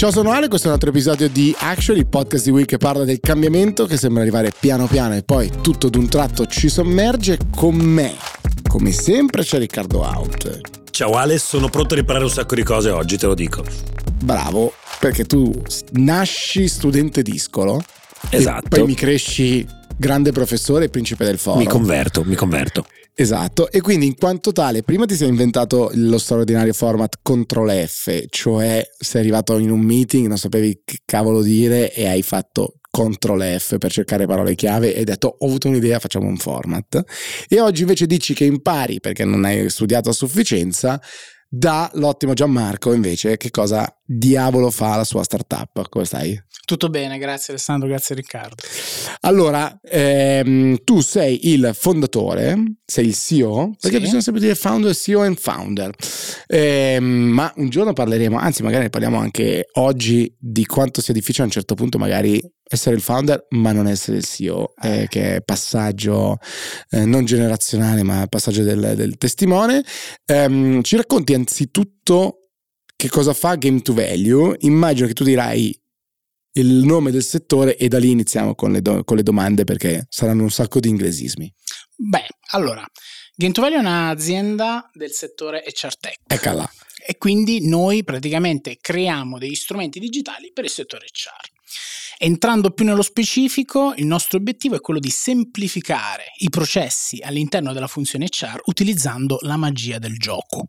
Ciao, sono Ale, questo è un altro episodio di Action, il podcast di Will che parla del cambiamento che sembra arrivare piano piano e poi tutto d'un tratto ci sommerge con me. Come sempre c'è Riccardo Out. Ciao Ale, sono pronto a riparare un sacco di cose oggi, te lo dico. Bravo, perché tu nasci studente discolo. Esatto. poi mi cresci grande professore e principe del foro. Mi converto, mi converto. Esatto, e quindi in quanto tale, prima ti sei inventato lo straordinario format Ctrl F, cioè sei arrivato in un meeting, non sapevi che cavolo dire e hai fatto Ctrl F per cercare parole chiave e hai detto ho avuto un'idea, facciamo un format. E oggi invece dici che impari perché non hai studiato a sufficienza da l'ottimo Gianmarco invece che cosa diavolo fa la sua startup. Come stai? Tutto bene, grazie Alessandro, grazie Riccardo. Allora, ehm, tu sei il fondatore, sei il CEO, perché sì. bisogna sempre dire founder, CEO and founder. Ehm, ma un giorno parleremo, anzi magari ne parliamo anche oggi di quanto sia difficile a un certo punto magari essere il founder ma non essere il CEO, eh, che è passaggio eh, non generazionale ma passaggio del, del testimone. Ehm, ci racconti anzitutto che cosa fa Game to Value? Immagino che tu dirai il nome del settore e da lì iniziamo con le, do- con le domande perché saranno un sacco di inglesismi. Beh, allora, Game to Value è un'azienda del settore HR Tech. Eccola. E quindi noi praticamente creiamo degli strumenti digitali per il settore HR. Entrando più nello specifico, il nostro obiettivo è quello di semplificare i processi all'interno della funzione HR utilizzando la magia del gioco.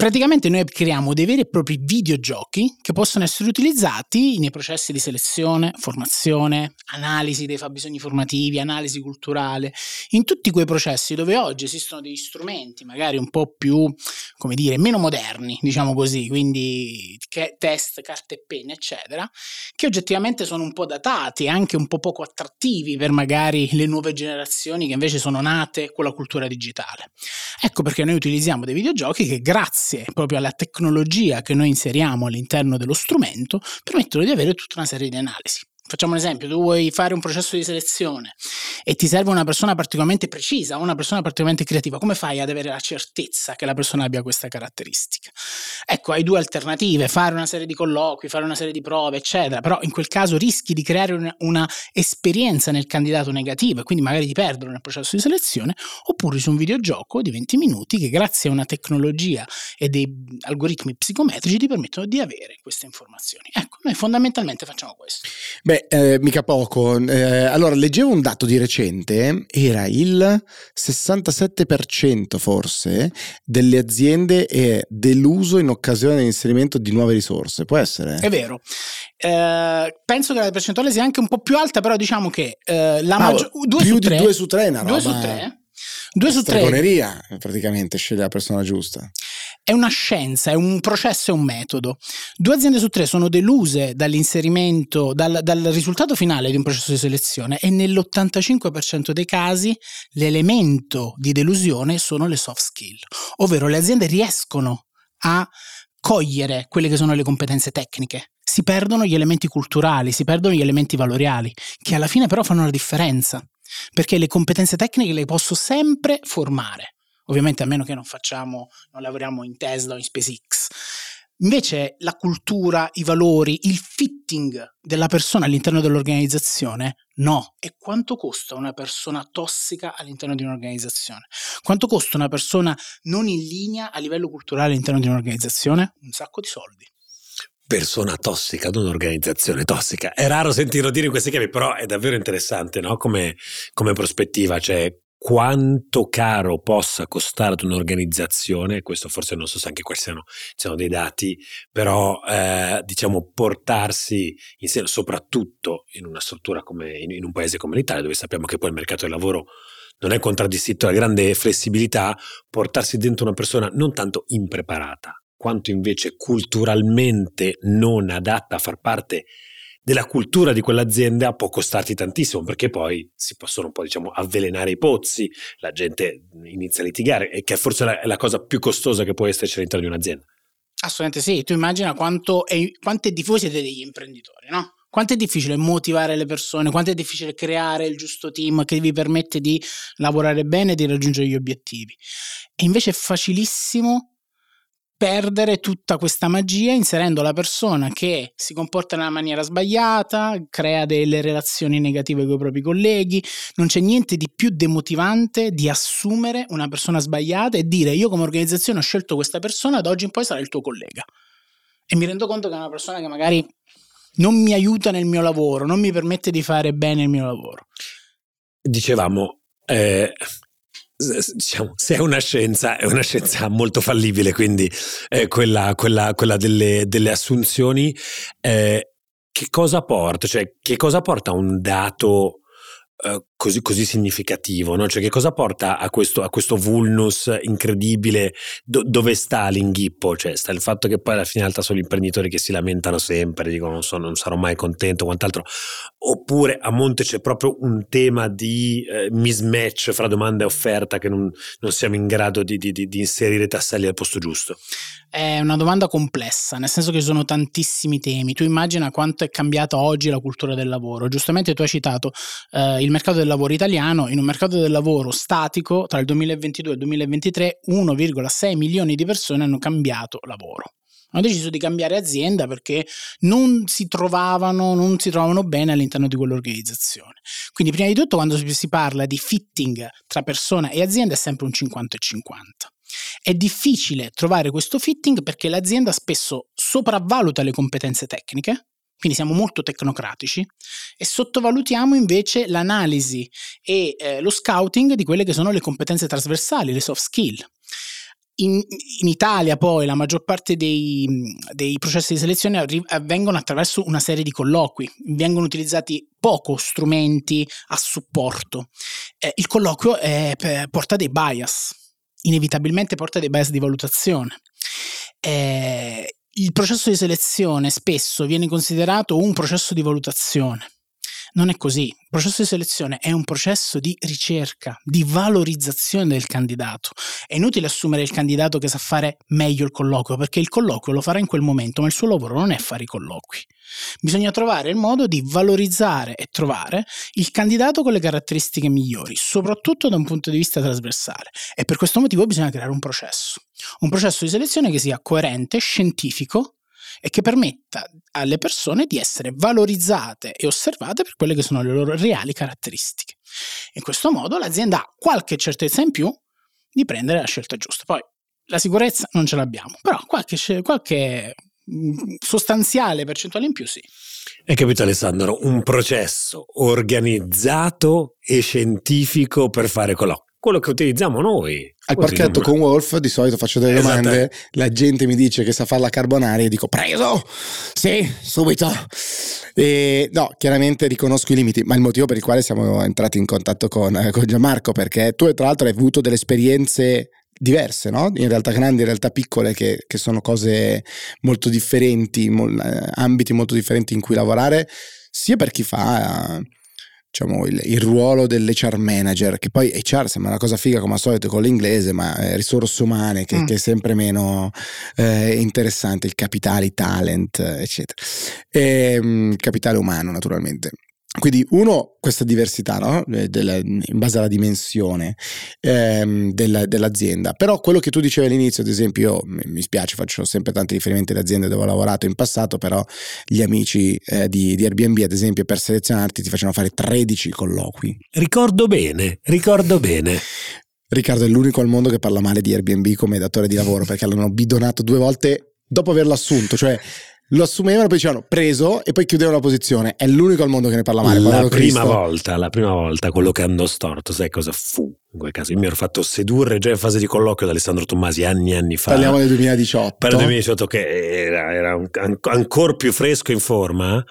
Praticamente noi creiamo dei veri e propri videogiochi che possono essere utilizzati nei processi di selezione, formazione, analisi dei fabbisogni formativi, analisi culturale, in tutti quei processi dove oggi esistono degli strumenti magari un po' più, come dire, meno moderni, diciamo così, quindi test, carte e penne, eccetera, che oggettivamente sono un po' datati e anche un po' poco attrattivi per magari le nuove generazioni che invece sono nate con la cultura digitale. Ecco perché noi utilizziamo dei videogiochi che grazie grazie proprio alla tecnologia che noi inseriamo all'interno dello strumento, permettono di avere tutta una serie di analisi. Facciamo un esempio, tu vuoi fare un processo di selezione e ti serve una persona particolarmente precisa, una persona particolarmente creativa, come fai ad avere la certezza che la persona abbia questa caratteristica? Ecco, hai due alternative, fare una serie di colloqui, fare una serie di prove, eccetera, però in quel caso rischi di creare una, una esperienza nel candidato negativa e quindi magari di perderlo nel processo di selezione, oppure su un videogioco di 20 minuti che grazie a una tecnologia e dei algoritmi psicometrici ti permettono di avere queste informazioni. Ecco, noi fondamentalmente facciamo questo. Beh, eh, mica poco. Eh, allora, leggevo un dato di recente, era il 67% forse delle aziende è deluso in occasione dell'inserimento di nuove risorse. Può essere? È vero. Eh, penso che la percentuale sia anche un po' più alta, però diciamo che eh, la maggior... più di 2 su 3 è una roba... 2 su 3? 2 su 3 praticamente sceglie la persona giusta è una scienza, è un processo, è un metodo. Due aziende su tre sono deluse dall'inserimento, dal, dal risultato finale di un processo di selezione e nell'85% dei casi l'elemento di delusione sono le soft skill, ovvero le aziende riescono a cogliere quelle che sono le competenze tecniche. Si perdono gli elementi culturali, si perdono gli elementi valoriali, che alla fine però fanno la differenza, perché le competenze tecniche le posso sempre formare ovviamente a meno che non facciamo, non lavoriamo in Tesla o in SpaceX. Invece la cultura, i valori, il fitting della persona all'interno dell'organizzazione, no. E quanto costa una persona tossica all'interno di un'organizzazione? Quanto costa una persona non in linea a livello culturale all'interno di un'organizzazione? Un sacco di soldi persona tossica, non organizzazione tossica. È raro sentirlo dire in questi chiavi, però è davvero interessante no? come, come prospettiva. Cioè, quanto caro possa costare ad un'organizzazione, questo forse non so se anche questi siano, siano dei dati, però eh, diciamo portarsi insieme, soprattutto in una struttura come in, in un paese come l'Italia, dove sappiamo che poi il mercato del lavoro non è contraddistinto da grande flessibilità, portarsi dentro una persona non tanto impreparata, quanto invece culturalmente non adatta a far parte della cultura di quell'azienda può costarti tantissimo perché poi si possono un po' diciamo avvelenare i pozzi, la gente inizia a litigare e che forse è la cosa più costosa che può esserci all'interno di un'azienda. Assolutamente sì, tu immagina quanto è, quanto è difficile siete degli imprenditori, no? Quanto è difficile motivare le persone, quanto è difficile creare il giusto team che vi permette di lavorare bene e di raggiungere gli obiettivi. E invece è facilissimo perdere tutta questa magia inserendo la persona che si comporta nella maniera sbagliata, crea delle relazioni negative con i propri colleghi. Non c'è niente di più demotivante di assumere una persona sbagliata e dire io come organizzazione ho scelto questa persona, da oggi in poi sarà il tuo collega. E mi rendo conto che è una persona che magari non mi aiuta nel mio lavoro, non mi permette di fare bene il mio lavoro. Dicevamo, eh, diciamo, se è una scienza, è una scienza molto fallibile, quindi eh, quella, quella, quella delle, delle, assunzioni, eh, che cosa porta? Cioè, che cosa porta un dato eh, così, così, significativo, no? Cioè, che cosa porta a questo, a questo vulnus incredibile? Do, dove sta l'inghippo? Cioè, sta il fatto che poi alla fine alta sono gli imprenditori che si lamentano sempre, dicono non, so, non sarò mai contento, quant'altro. Oppure a monte c'è proprio un tema di eh, mismatch fra domanda e offerta che non, non siamo in grado di, di, di inserire tasselli al posto giusto? È una domanda complessa, nel senso che sono tantissimi temi. Tu immagina quanto è cambiata oggi la cultura del lavoro. Giustamente tu hai citato eh, il mercato del lavoro italiano. In un mercato del lavoro statico, tra il 2022 e il 2023, 1,6 milioni di persone hanno cambiato lavoro. Hanno deciso di cambiare azienda perché non si trovavano, non si trovavano bene all'interno di quell'organizzazione. Quindi, prima di tutto, quando si parla di fitting tra persona e azienda, è sempre un 50 e 50. È difficile trovare questo fitting perché l'azienda spesso sopravvaluta le competenze tecniche, quindi siamo molto tecnocratici, e sottovalutiamo invece l'analisi e eh, lo scouting di quelle che sono le competenze trasversali, le soft skill. In, in, Italia poi la maggior parte dei, dei processi di selezione arri- avvengono attraverso una serie di colloqui, vengono utilizzati poco strumenti a supporto. Eh, il colloquio è, porta dei bias, inevitabilmente porta dei bias di valutazione. Eh, il processo di selezione spesso viene considerato un processo di valutazione. Non è così. Il processo di selezione è un processo di ricerca, di valorizzazione del candidato. È inutile assumere il candidato che sa fare meglio il colloquio, perché il colloquio lo farà in quel momento, ma il suo lavoro non è fare i colloqui. Bisogna trovare il modo di valorizzare e trovare il candidato con le caratteristiche migliori, soprattutto da un punto di vista trasversale. E per questo motivo bisogna creare un processo. Un processo di selezione che sia coerente, scientifico, e che permetta alle persone di essere valorizzate e osservate per quelle che sono le loro reali caratteristiche. In questo modo l'azienda ha qualche certezza in più di prendere la scelta giusta. Poi la sicurezza non ce l'abbiamo, però qualche, qualche mm, sostanziale percentuale in più sì. Hai capito Alessandro? Un processo organizzato e scientifico per fare colloqui quello che utilizziamo noi. Al parchetto con Wolf di solito faccio delle esatto. domande, la gente mi dice che sa fare la carbonara e dico preso, sì, subito. E, no, chiaramente riconosco i limiti, ma il motivo per il quale siamo entrati in contatto con, eh, con Gianmarco, perché tu tra l'altro hai avuto delle esperienze diverse, no? in realtà grandi, in realtà piccole, che, che sono cose molto differenti, mol, eh, ambiti molto differenti in cui lavorare, sia per chi fa... Eh, diciamo, il, il, ruolo dell'HR manager, che poi HR sembra una cosa figa come al solito con l'inglese, ma è risorse umane che, mm. che è sempre meno eh, interessante, il capitale, talent, eccetera. E, ehm, capitale umano, naturalmente. Quindi uno, questa diversità no? Eh, Della, in base alla dimensione ehm, della, dell'azienda, però quello che tu dicevi all'inizio, ad esempio, io mi spiace, faccio sempre tanti riferimenti alle aziende dove ho lavorato in passato, però gli amici eh, di, di, Airbnb, ad esempio, per selezionarti ti facevano fare 13 colloqui. Ricordo bene, ricordo bene. Riccardo è l'unico al mondo che parla male di Airbnb come datore di lavoro perché l'hanno bidonato due volte dopo averlo assunto, cioè lo assumevano, poi dicevano preso e poi chiudevano la posizione. È l'unico al mondo che ne parla male. La prima volta, la prima volta, quello che andò storto, sai cosa fu? In quel caso, io mi ero fatto sedurre già in fase di colloquio da Alessandro Tommasi anni e anni fa. Parliamo del 2018. Per il 2018 che era, era un, ancora più fresco in forma.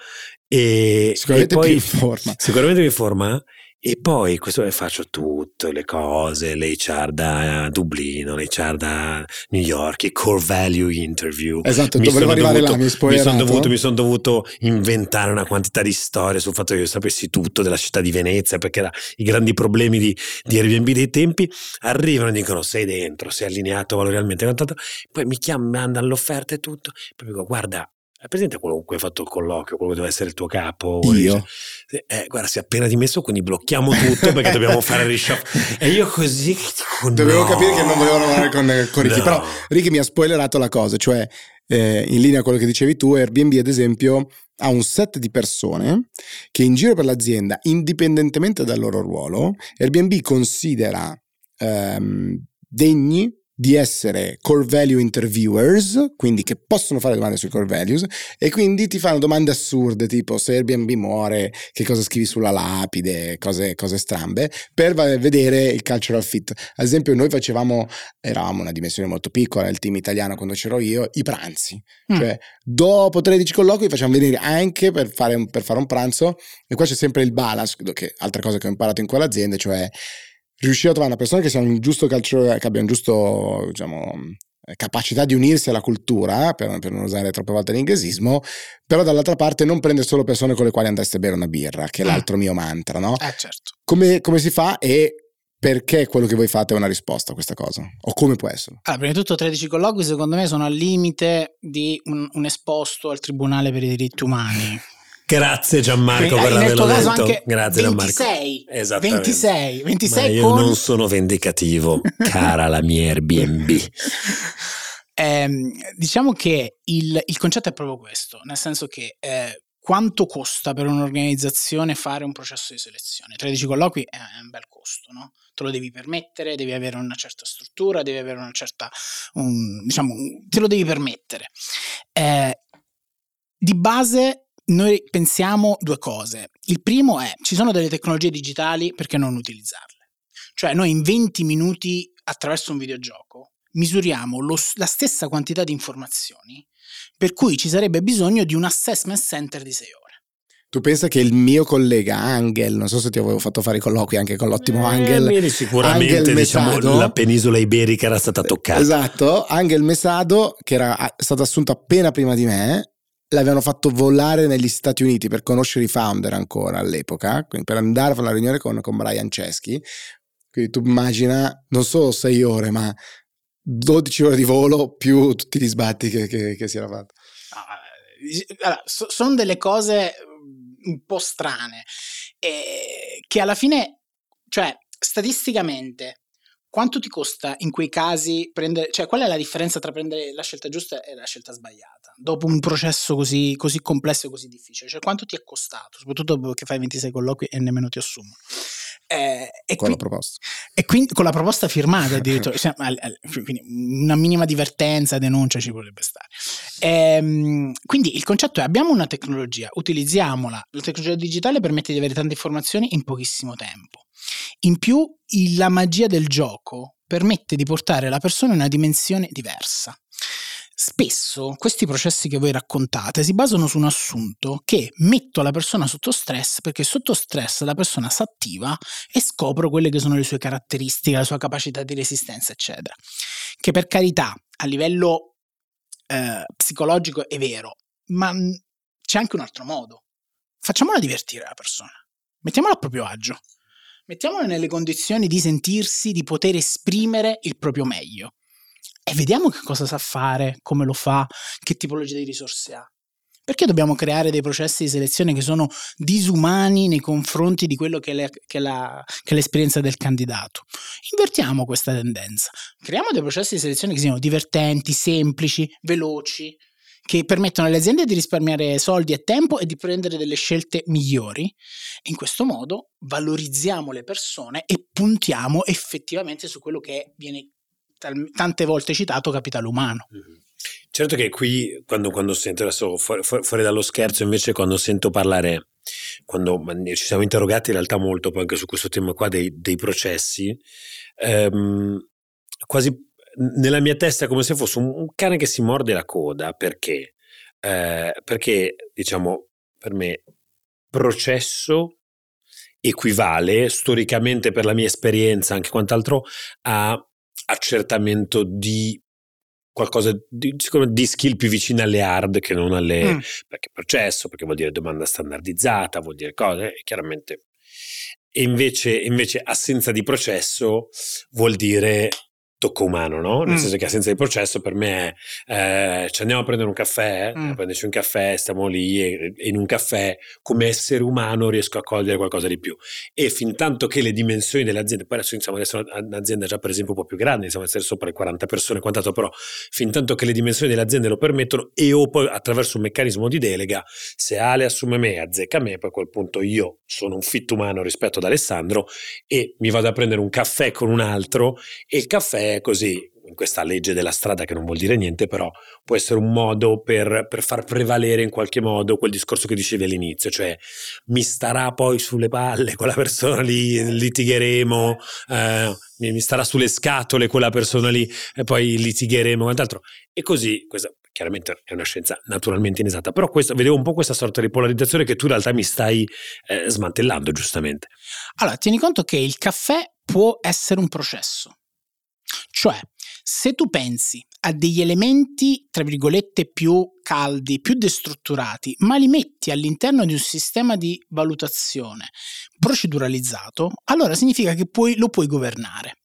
E, sicuramente e poi, più in forma. Sicuramente più in forma. E poi questo faccio tutte le cose, l'HR da Dublino, l'HR da New York, i core value interview. Esatto, mi volevo arrivare dovuto, là, mi, mi sono dovuto, son dovuto inventare una quantità di storie sul fatto che io sapessi tutto della città di Venezia, perché era i grandi problemi di, di Airbnb dei tempi. Arrivano e dicono sei dentro, sei allineato valorialmente, poi mi chiamano, mandano l'offerta e tutto, poi dico guarda Hai presente quello con cui hai fatto il colloquio, quello che deve essere il tuo capo? Io? Eh, guarda, si è appena dimesso, quindi blocchiamo tutto perché dobbiamo fare reshuffle. E io così dico, Dovevo no. capire che non volevo lavorare con, con Ricky, No. però Ricky mi ha spoilerato la cosa, cioè eh, in linea con quello che dicevi tu, Airbnb ad esempio ha un set di persone che in giro per l'azienda, indipendentemente dal loro ruolo, Airbnb considera ehm, degni di essere core value interviewers, quindi che possono fare domande sui core values e quindi ti fanno domande assurde tipo se Airbnb muore, che cosa scrivi sulla lapide, cose, cose strambe, per vedere il cultural fit. Ad esempio noi facevamo, eravamo una dimensione molto piccola, il team italiano quando c'ero io, i pranzi. Mm. Cioè dopo 13 colloqui facciamo venire anche per fare, un, per fare un pranzo e qua c'è sempre il balance, che altra cosa che ho imparato in quell'azienda, cioè riuscire a trovare una persona che sia un giusto culture, che abbia un giusto, diciamo, eh, capacità di unirsi alla cultura, per, per non usare troppe volte l'inglesismo, però dall'altra parte non prendere solo persone con le quali andreste a bere una birra, che è Mm. l'altro mio mantra, no? Eh, certo. Come, come si fa e perché quello che voi fate è una risposta a questa cosa? O come può essere? Allora, prima di tutto 13 colloqui secondo me sono al limite di un, un esposto al Tribunale per i diritti umani. Grazie Gianmarco per tuo averlo detto. anche Grazie Gianmarco. 26, Esattamente. 26, 26 Ma io con... non sono vendicativo, cara la mia Airbnb. Ehm, diciamo che il, il concetto è proprio questo, nel senso che eh, quanto costa per un'organizzazione fare un processo di selezione? 13 colloqui è è un bel costo, no? Te lo devi permettere, devi avere una certa struttura, devi avere una certa, un- diciamo, te lo devi permettere. Eh, di base noi pensiamo due cose. Il primo è, ci sono delle tecnologie digitali, perché non utilizzarle? Cioè noi in 20 minuti attraverso un videogioco misuriamo lo la stessa quantità di informazioni per cui ci sarebbe bisogno di un assessment center di 6 ore. Tu pensa che il mio collega Angel, non so se ti avevo fatto fare i colloqui anche con l'ottimo Eh, Angel, sicuramente Angel diciamo, Mesado. la penisola iberica era stata toccata. Esatto, Angel Mesado, che era stato assunto appena prima di me, l'avevano fatto volare negli Stati Uniti per conoscere i founder ancora all'epoca, quindi per andare a fare una riunione con, con Brian Chesky. Quindi tu immagina non solo sei ore, ma 12 ore di volo più tutti gli sbatti che, che- che si era fatto. sono delle cose mm, un po' strane eh, che alla fine, cioè statisticamente, quanto ti costa in quei casi prendere, cioè qual è la differenza tra prendere la scelta giusta e la scelta sbagliata dopo un processo così, così complesso e così difficile? Cioè quanto ti è costato, soprattutto dopo che fai 26 colloqui e nemmeno ti assumono? Eh, e, Con la qui- proposta. e quindi con la proposta firmata addirittura, cioè, una minima divertenza, denuncia ci potrebbe stare. Ehm, quindi il concetto è abbiamo una tecnologia, utilizziamola. La tecnologia digitale permette di avere tante informazioni in pochissimo tempo. In più la magia del gioco permette di portare la persona in una dimensione diversa. Spesso questi processi che voi raccontate si basano su un assunto che metto la persona sotto stress perché sotto stress la persona si attiva e scopro quelle che sono le sue caratteristiche, la sua capacità di resistenza, eccetera. Che per carità, a livello eh, psicologico è vero, ma mh, c'è anche un altro modo. Facciamola divertire la persona, mettiamola a proprio agio, mettiamola nelle condizioni di sentirsi, di poter esprimere il proprio meglio e vediamo che cosa sa fare, come lo fa, che tipologia di risorse ha. Perché dobbiamo creare dei processi di selezione che sono disumani nei confronti di quello che è, le- che è la- che è l'esperienza del candidato? Invertiamo questa tendenza. Creiamo dei processi di selezione che siano divertenti, semplici, veloci, che permettono alle aziende di risparmiare soldi e tempo e di prendere delle scelte migliori. In questo modo valorizziamo le persone e puntiamo effettivamente su quello che viene tal- tante volte citato capitale umano. Mhm. Certo che qui, quando, quando sento adesso fuori, fuori- fuori dallo scherzo, invece, quando sento parlare, quando ci siamo interrogati in realtà molto poi anche su questo tema qua dei, dei processi, ehm, quasi nella mia testa è come se fosse un, cane che si morde la coda perché, Eh, perché diciamo per me processo equivale storicamente per la mia esperienza anche quant'altro a accertamento di qualcosa di, di skill più vicine alle hard che non alle Mm. perché processo, perché vuol dire domanda standardizzata, vuol dire cose, chiaramente e invece, invece assenza di processo vuol dire tocco umano, no? Nel Mm. senso che senza il processo per me è eh, ci andiamo a prendere un caffè, Mm. a prenderci un caffè, stiamo lì e, e in un caffè come essere umano riesco a cogliere qualcosa di più. E fin tanto che le dimensioni delle aziende, poi adesso iniziamo ad essere un'azienda già per esempio un po' più grande, ad essere sopra le 40 persone, quant'altro, però fin tanto che le dimensioni delle aziende lo permettono e o poi attraverso un meccanismo di delega, se Ale assume me, azzecca me, poi a quel punto io sono un fit umano rispetto ad Alessandro e mi vado a prendere un caffè con un altro e il caffè così, in questa legge della strada che non vuol dire niente, però può essere un modo per, per far prevalere in qualche modo quel discorso che dicevi all'inizio, cioè mi starà poi sulle palle quella persona lì, litigheremo, eh, mi starà sulle scatole quella persona lì e poi litigheremo, quant'altro. E così, questa chiaramente è una scienza naturalmente inesatta, però questo, vedevo un po' questa sorta di polarizzazione che tu in realtà mi stai eh, smantellando giustamente. Allora, tieni conto che il caffè può essere un processo. Cioè, se tu pensi a degli elementi, tra virgolette, più caldi, più destrutturati, ma li metti all'interno di un sistema di valutazione proceduralizzato, allora significa che puoi, lo puoi governare.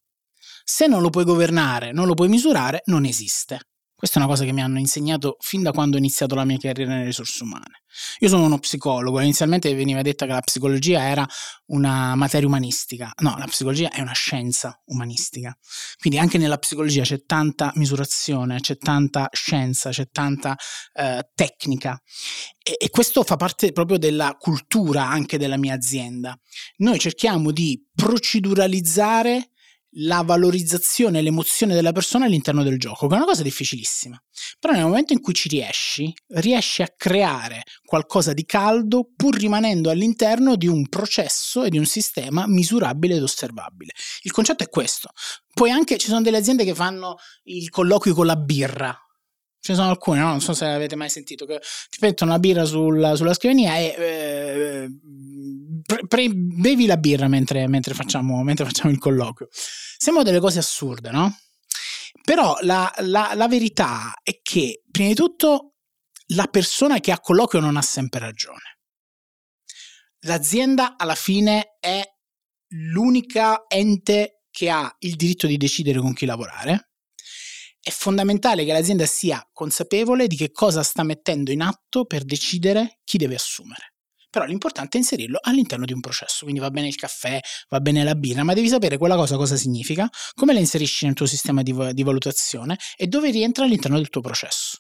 Se non lo puoi governare, non lo puoi misurare, non esiste. Questa è una cosa che mi hanno insegnato fin da quando ho iniziato la mia carriera nelle risorse umane. Io sono uno psicologo, inizialmente veniva detta che la psicologia era una materia umanistica. No, la psicologia è una scienza umanistica. Quindi anche nella psicologia c'è tanta misurazione, c'è tanta scienza, c'è tanta eh, tecnica. E, e questo fa parte proprio della cultura anche della mia azienda. Noi cerchiamo di proceduralizzare la valorizzazione l'emozione della persona all'interno del gioco, che è una cosa difficilissima. Però nel momento in cui ci riesci, riesci a creare qualcosa di caldo pur rimanendo all'interno di un processo e di un sistema misurabile ed osservabile. Il concetto è questo. Poi anche ci sono delle aziende che fanno il colloquio con la birra. Ce ne sono alcune, no? non so se avete mai sentito, che ti mettono la birra sul, sulla scrivania e eh, pre, pre, bevi la birra mentre, mentre, facciamo, mentre facciamo il colloquio. Sembrano delle cose assurde, no? Però la, la, la, verità è che, prima di tutto, la persona che ha colloquio non ha sempre ragione. L'azienda alla fine è l'unica ente che ha il diritto di decidere con chi lavorare. È fondamentale che l'azienda sia consapevole di che cosa sta mettendo in atto per decidere chi deve assumere però l'importante è inserirlo all'interno di un processo, quindi va bene il caffè, va bene la birra, ma devi sapere quella cosa cosa significa, come la inserisci nel tuo sistema di, di valutazione e dove rientra all'interno del tuo processo.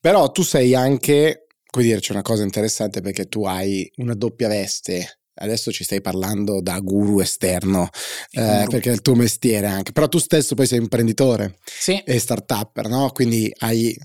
Però tu sei anche, come dire, c'è una cosa interessante perché tu hai una doppia veste. Adesso ci stai parlando da guru esterno, eh, perché è il tuo mestiere anche, però tu stesso poi sei imprenditore sì. e start-upper, no? Quindi hai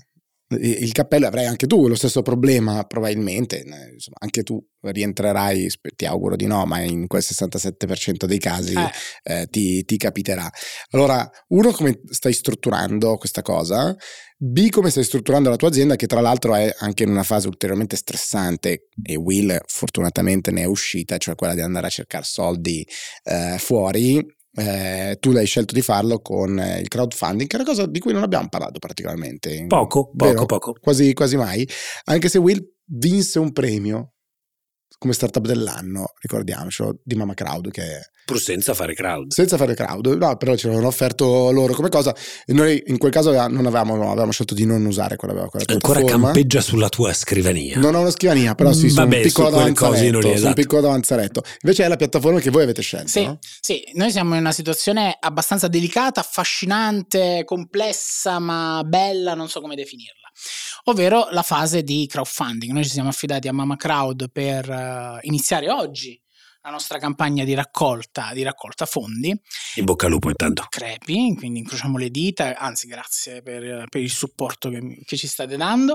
il cappello avrai anche tu lo stesso problema probabilmente insomma anche tu rientrerai ti auguro di no ma in quel 67% dei casi eh. Eh, ti, ti, capiterà. Allora uno come stai strutturando questa cosa? B come stai strutturando la tua azienda che tra l'altro è anche in una fase ulteriormente stressante e Will fortunatamente ne è uscita cioè quella di andare a cercare soldi eh, fuori eh, tu hai scelto di farlo con eh, il crowdfunding, che è una cosa di cui non abbiamo parlato particolarmente. Poco, vero? poco, poco. Quasi, quasi mai. Anche se Will vinse un premio come startup dell'anno, ricordiamocelo, di Mama Crowd, che è Pur senza fare crowd. Senza fare crowd, no, però ce l'hanno offerto loro come cosa. E noi in quel caso non avevamo, no, avevamo scelto di non usare quella, quella Ancora campeggia sulla tua scrivania. Non ho una scrivania, però sì, Vabbè, su un piccolo su davanzaletto. Lì, esatto. un piccolo davanzaletto. Invece è la piattaforma che voi avete scelto. Sì, no? sì, noi siamo in una situazione abbastanza delicata, affascinante, complessa, ma bella, non so come definirla ovvero la fase di crowdfunding. Noi ci siamo affidati a Mama Crowd per uh, iniziare oggi la nostra campagna di raccolta, di raccolta fondi. In bocca al lupo intanto. Crepi, quindi incrociamo le dita, anzi grazie per, per il supporto che, che, ci state dando.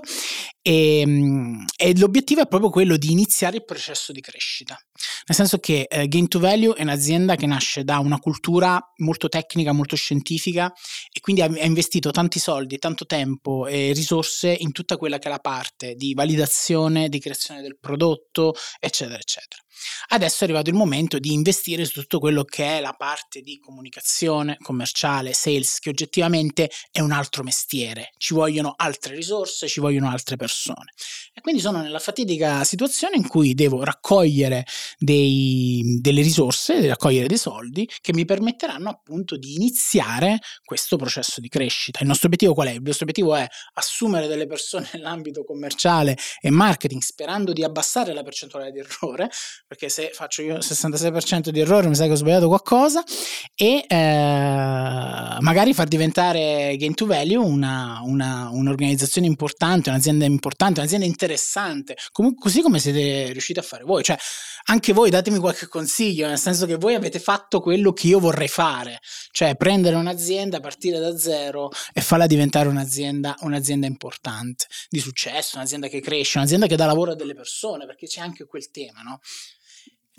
E, e, l'obiettivo è proprio quello di iniziare il processo di crescita. Nel senso che eh, Gain to Value è un'azienda che nasce da una cultura molto tecnica, molto scientifica e quindi ha, ha investito tanti soldi, tanto tempo e risorse in tutta quella che è la parte di validazione, di creazione del prodotto, eccetera, eccetera. Adesso è arrivato il momento di investire su tutto quello che è la parte di comunicazione commerciale, sales, che oggettivamente è un altro mestiere. Ci vogliono altre risorse, ci vogliono altre persone. E quindi sono nella fatidica situazione in cui devo raccogliere dei, delle risorse, raccogliere dei soldi che mi permetteranno appunto di iniziare questo processo di crescita. Il nostro obiettivo qual è? Il nostro obiettivo è assumere delle persone nell'ambito commerciale e marketing sperando di abbassare la percentuale di errore, perché se faccio io il 66% di errore mi sa che ho sbagliato qualcosa, e eh, magari far diventare Gain to Value una, una, un'organizzazione importante, un'azienda importante, un'azienda interessante, Com- così come siete riusciti a fare voi. Cioè, anche voi datemi qualche consiglio, nel senso che voi avete fatto quello che io vorrei fare, cioè prendere un'azienda, partire da zero e farla diventare un'azienda, un'azienda importante, di successo, un'azienda che cresce, un'azienda che dà lavoro a delle persone, perché c'è anche quel tema, no?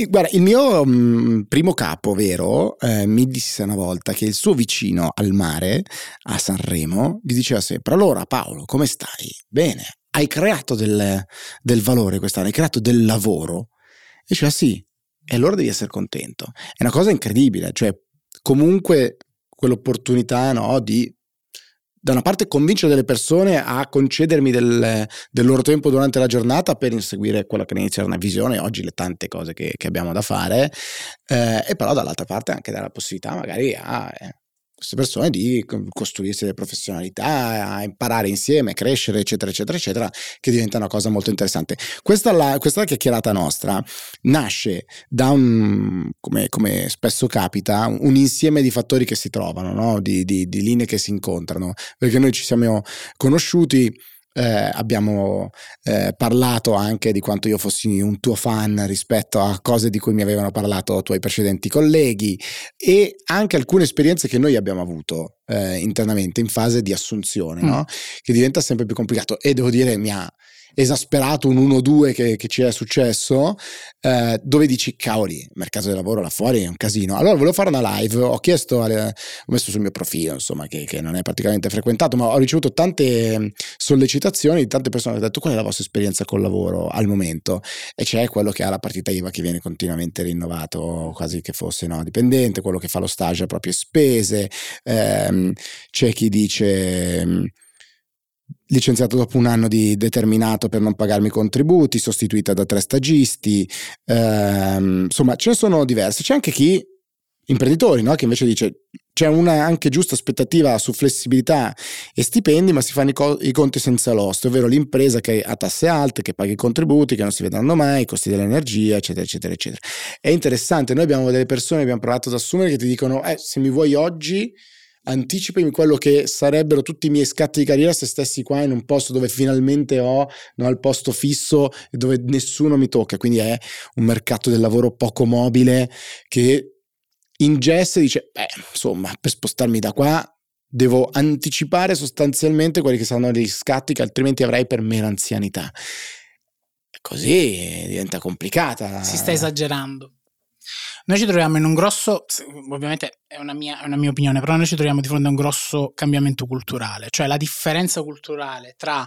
Guarda, il mio mm, primo capo, vero, eh, mi disse una volta che il suo vicino al mare, a Sanremo, gli diceva sempre, allora Paolo, come stai? Bene, hai creato del, del valore quest'anno, hai creato del lavoro? E diceva sì, e allora devi essere contento. È una cosa incredibile, cioè comunque quell'opportunità no, di da una parte convincere delle persone a concedermi del, del, loro tempo durante la giornata per inseguire quella che inizia una visione, oggi le tante cose che, che abbiamo da fare, eh, e però dall'altra parte anche dare la possibilità magari a eh, queste persone di costruirsi delle professionalità, imparare insieme, crescere, eccetera, eccetera, eccetera, che diventa una cosa molto interessante. Questa, la, questa chiacchierata nostra nasce da un, come, come, spesso capita, un insieme di fattori che si trovano, no? di, di, di linee che si incontrano, perché noi ci siamo conosciuti eh, abbiamo eh, parlato anche di quanto io fossi un tuo fan rispetto a cose di cui mi avevano parlato tuoi precedenti colleghi e anche alcune esperienze che noi abbiamo avuto eh, internamente in fase di assunzione, mm. no? che diventa sempre più complicato e devo dire mi ha esasperato un 1-2 che, che, ci è successo, eh, dove dici, cavoli, il mercato del lavoro là fuori è un casino. Allora volevo fare una live, ho chiesto, alle, ho messo sul mio profilo, insomma, che, che, non è praticamente frequentato, ma ho ricevuto tante mm, sollecitazioni di tante persone che hanno detto qual è la vostra esperienza col lavoro al momento? E c'è quello che ha la partita IVA che viene continuamente rinnovato, quasi che fosse no, dipendente, quello che fa lo stage a proprie spese, ehm, c'è chi dice licenziato dopo un anno di determinato per non pagarmi i contributi, sostituita da tre stagisti, ehm, insomma ce ne sono diverse. C'è anche chi, imprenditori, no? che invece dice c'è una anche giusta aspettativa su flessibilità e stipendi, ma si fanno i, co- i conti senza l'osto, ovvero l'impresa che ha tasse alte, che paga i contributi, che non si vedranno mai, i costi dell'energia, eccetera, eccetera, eccetera. È interessante, noi abbiamo delle persone abbiamo provato ad assumere che ti dicono, eh, se mi vuoi oggi anticipami quello che sarebbero tutti i miei scatti di carriera se stessi qua in un posto dove finalmente ho no, il posto fisso e dove nessuno mi tocca. Quindi è un mercato del lavoro poco mobile che in GES dice, beh, insomma, per spostarmi da qua devo anticipare sostanzialmente quelli che saranno gli scatti che altrimenti avrei per mera anzianità. Così diventa complicata. Si sta esagerando. Noi ci troviamo in un grosso, ovviamente è una, mia, è una mia opinione, però noi ci troviamo di fronte a un grosso cambiamento culturale, cioè la differenza culturale tra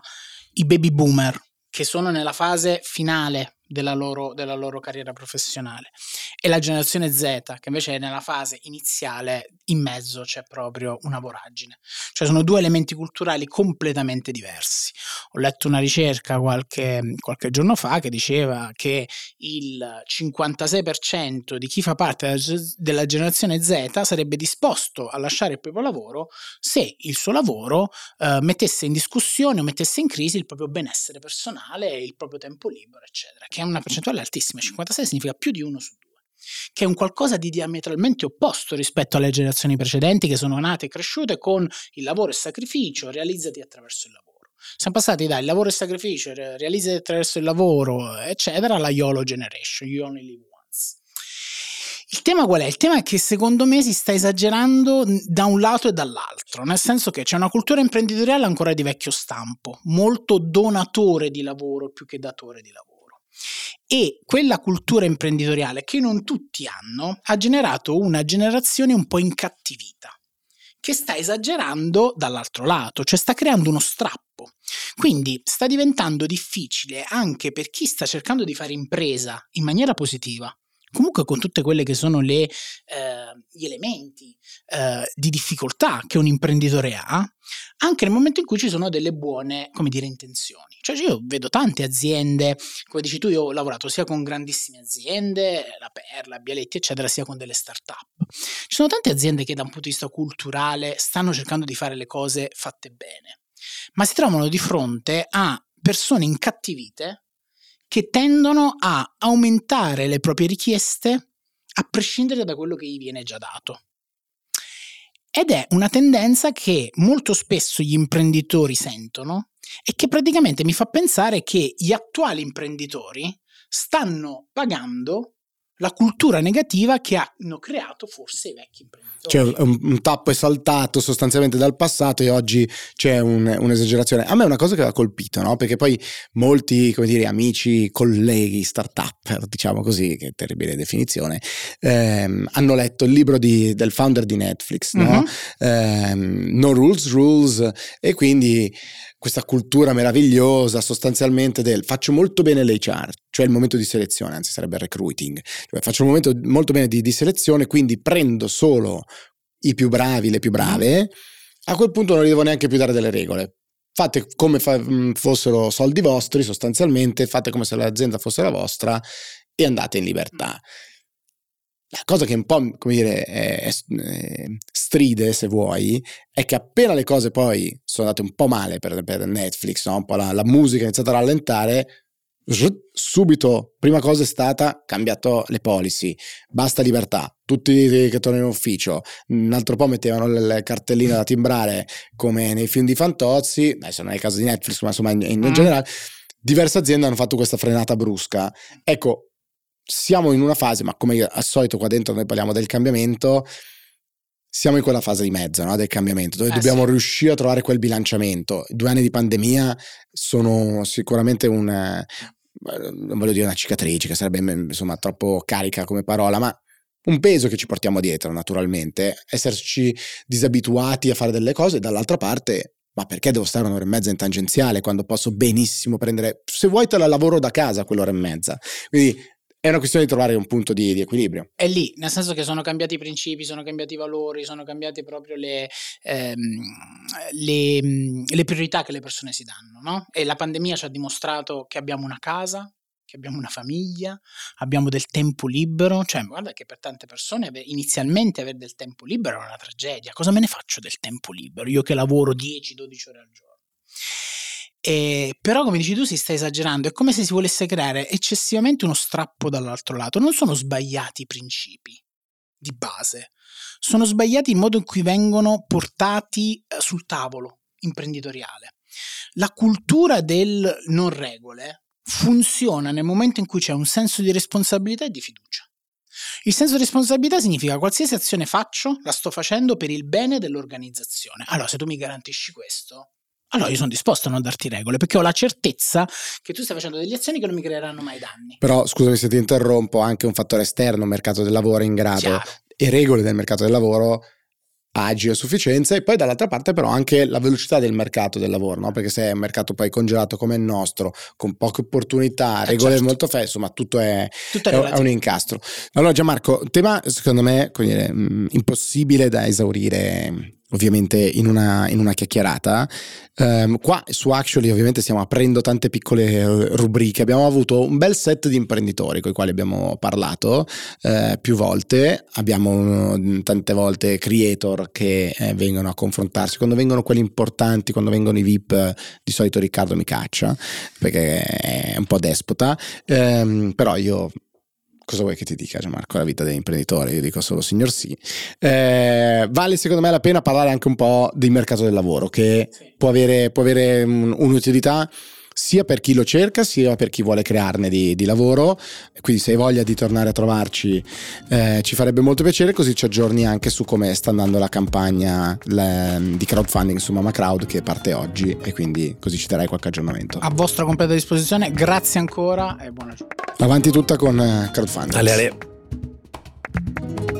i baby boomer che sono nella fase finale della loro, della loro, carriera professionale. E la generazione Z che invece è nella fase iniziale in mezzo c'è proprio una voragine. Cioè sono due elementi culturali completamente diversi. Ho letto una ricerca qualche, qualche giorno fa che diceva che il 56% di chi fa parte della generazione Z sarebbe disposto a lasciare il proprio lavoro se il suo lavoro eh, mettesse in discussione o mettesse in crisi il proprio benessere personale il proprio tempo libero eccetera che è una percentuale altissima, 56 significa più di uno su due che è un qualcosa di diametralmente opposto rispetto alle generazioni precedenti che sono nate e cresciute con il lavoro e sacrificio realizzati attraverso il lavoro. Siamo passati dal lavoro e sacrificio, realizzati attraverso il lavoro, eccetera, alla YOLO generation, you only live once. Il tema qual è? Il tema è che secondo me si sta esagerando da un lato e dall'altro, nel senso che c'è una cultura imprenditoriale ancora di vecchio stampo, molto donatore di lavoro più che datore di lavoro e quella cultura imprenditoriale che non tutti hanno ha generato una generazione un po' incattivita che sta esagerando dall'altro lato, cioè sta creando uno strappo. Quindi sta diventando difficile anche per chi sta cercando di fare impresa in maniera positiva comunque con tutte quelle che sono le, eh, gli elementi eh, di difficoltà che un imprenditore ha, anche nel momento in cui ci sono delle buone, come dire, intenzioni. Cioè io vedo tante aziende, come dici tu, io ho lavorato sia con grandissime aziende, la Perla, Bialetti, eccetera, sia con delle start-up. Ci sono tante aziende che da un punto di vista culturale stanno cercando di fare le cose fatte bene, ma si trovano di fronte a persone incattivite che tendono a aumentare le proprie richieste a prescindere da quello che gli viene già dato. Ed è una tendenza che molto spesso gli imprenditori sentono e che praticamente mi fa pensare che gli attuali imprenditori stanno pagando la cultura negativa che hanno creato forse i vecchi imprenditori. C'è un, un tappo è saltato sostanzialmente dal passato e oggi c'è un, un'esagerazione. A me è una cosa che ha colpito, no? perché poi molti, come dire, amici, colleghi, start-up, diciamo così, che terribile definizione, ehm, hanno letto il libro di, del founder di Netflix, no? Uh-huh. Ehm, no Rules Rules, e quindi questa cultura meravigliosa sostanzialmente del faccio molto bene l'HR, cioè il momento di selezione, anzi sarebbe il recruiting, cioè faccio un momento molto bene di, di, selezione, quindi prendo solo i più bravi, le più brave, a quel punto non gli devo neanche più dare delle regole. Fate come fa, mm, fossero soldi vostri sostanzialmente, fate come se l'azienda fosse la vostra e andate in libertà. La cosa che un po', come dire, è, è, stride, se vuoi, è che appena le cose poi sono andate un po' male per, per Netflix, no? un po' la, la musica ha iniziato a rallentare, subito, prima cosa è stata cambiato le policy, basta libertà, tutti che tornano in ufficio, un altro po' mettevano le cartelline da timbrare come nei film di Fantozzi, adesso non è il caso di Netflix, ma insomma in, in mm. generale, diverse aziende hanno fatto questa frenata brusca. Ecco, siamo in una fase, ma come al solito qua dentro noi parliamo del cambiamento, siamo in quella fase di mezzo no, del cambiamento, dove eh dobbiamo sì. riuscire a trovare quel bilanciamento. Due anni di pandemia sono sicuramente un, non voglio dire una cicatrice, che sarebbe insomma troppo carica come parola, ma un peso che ci portiamo dietro naturalmente, esserci disabituati a fare delle cose, dall'altra parte ma perché devo stare un'ora e mezza in tangenziale quando posso benissimo prendere, se vuoi te la lavoro da casa quell'ora e mezza. Quindi è una questione di trovare un punto di, di, equilibrio. È lì, nel senso che sono cambiati i principi, sono cambiati i valori, sono cambiate proprio le, ehm, le, le priorità che le persone si danno. No? E la pandemia ci ha dimostrato che abbiamo una casa, che abbiamo una famiglia, abbiamo del tempo libero, cioè guarda che per tante persone inizialmente avere del tempo libero è una tragedia. Cosa me ne faccio del tempo libero? Io che lavoro 10-12 ore al giorno. E, però, come dici tu, si sta esagerando. È come se si volesse creare eccessivamente uno strappo dall'altro lato. Non sono sbagliati i principi di base, sono sbagliati il modo in cui vengono portati eh, sul tavolo imprenditoriale. La cultura del non regole funziona nel momento in cui c'è un senso di responsabilità e di fiducia. Il senso di responsabilità significa qualsiasi azione faccio, la sto facendo per il bene dell'organizzazione. Allora, se tu mi garantisci questo, allora io sono disposto a non darti regole perché ho la certezza che tu stai facendo delle azioni che non mi creeranno mai danni. Però scusami se ti interrompo, anche un fattore esterno, mercato del lavoro in grado Chiaro. e regole del mercato del lavoro agi a sufficienza e poi dall'altra parte però anche la velocità del mercato del lavoro, no? perché se è un mercato poi congelato come il nostro, con poche opportunità, eh regole certo. molto fesso, ma tutto è, tutto è, è un incastro. Allora Gianmarco, tema secondo me dire, mm, impossibile da esaurire ovviamente in una, in una chiacchierata. Um, qua su Actually ovviamente stiamo aprendo tante piccole eh, rubriche, abbiamo avuto un bel set di imprenditori con i quali abbiamo parlato eh, più volte, abbiamo mm, tante volte creator che eh, vengono a confrontarsi, quando vengono quelli importanti, quando vengono i VIP, di solito Riccardo mi caccia perché è un po' despota, um, però io cosa vuoi che ti dica Gianmarco? La vita dell'imprenditore, io dico solo signor sì. Eh, vale secondo me la pena parlare anche un po' del mercato del lavoro che sì. può avere, può avere un'utilità sia per chi lo cerca sia per chi vuole crearne di, di lavoro. Quindi se hai voglia di tornare a trovarci eh, ci farebbe molto piacere, così ci aggiorni anche su come sta andando la campagna le, di crowdfunding su Mama Crowd che parte oggi e quindi così ci darai qualche aggiornamento. A vostra completa disposizione, grazie ancora e buona giornata. Avanti tutta con eh, crowdfunding. Ale, ale.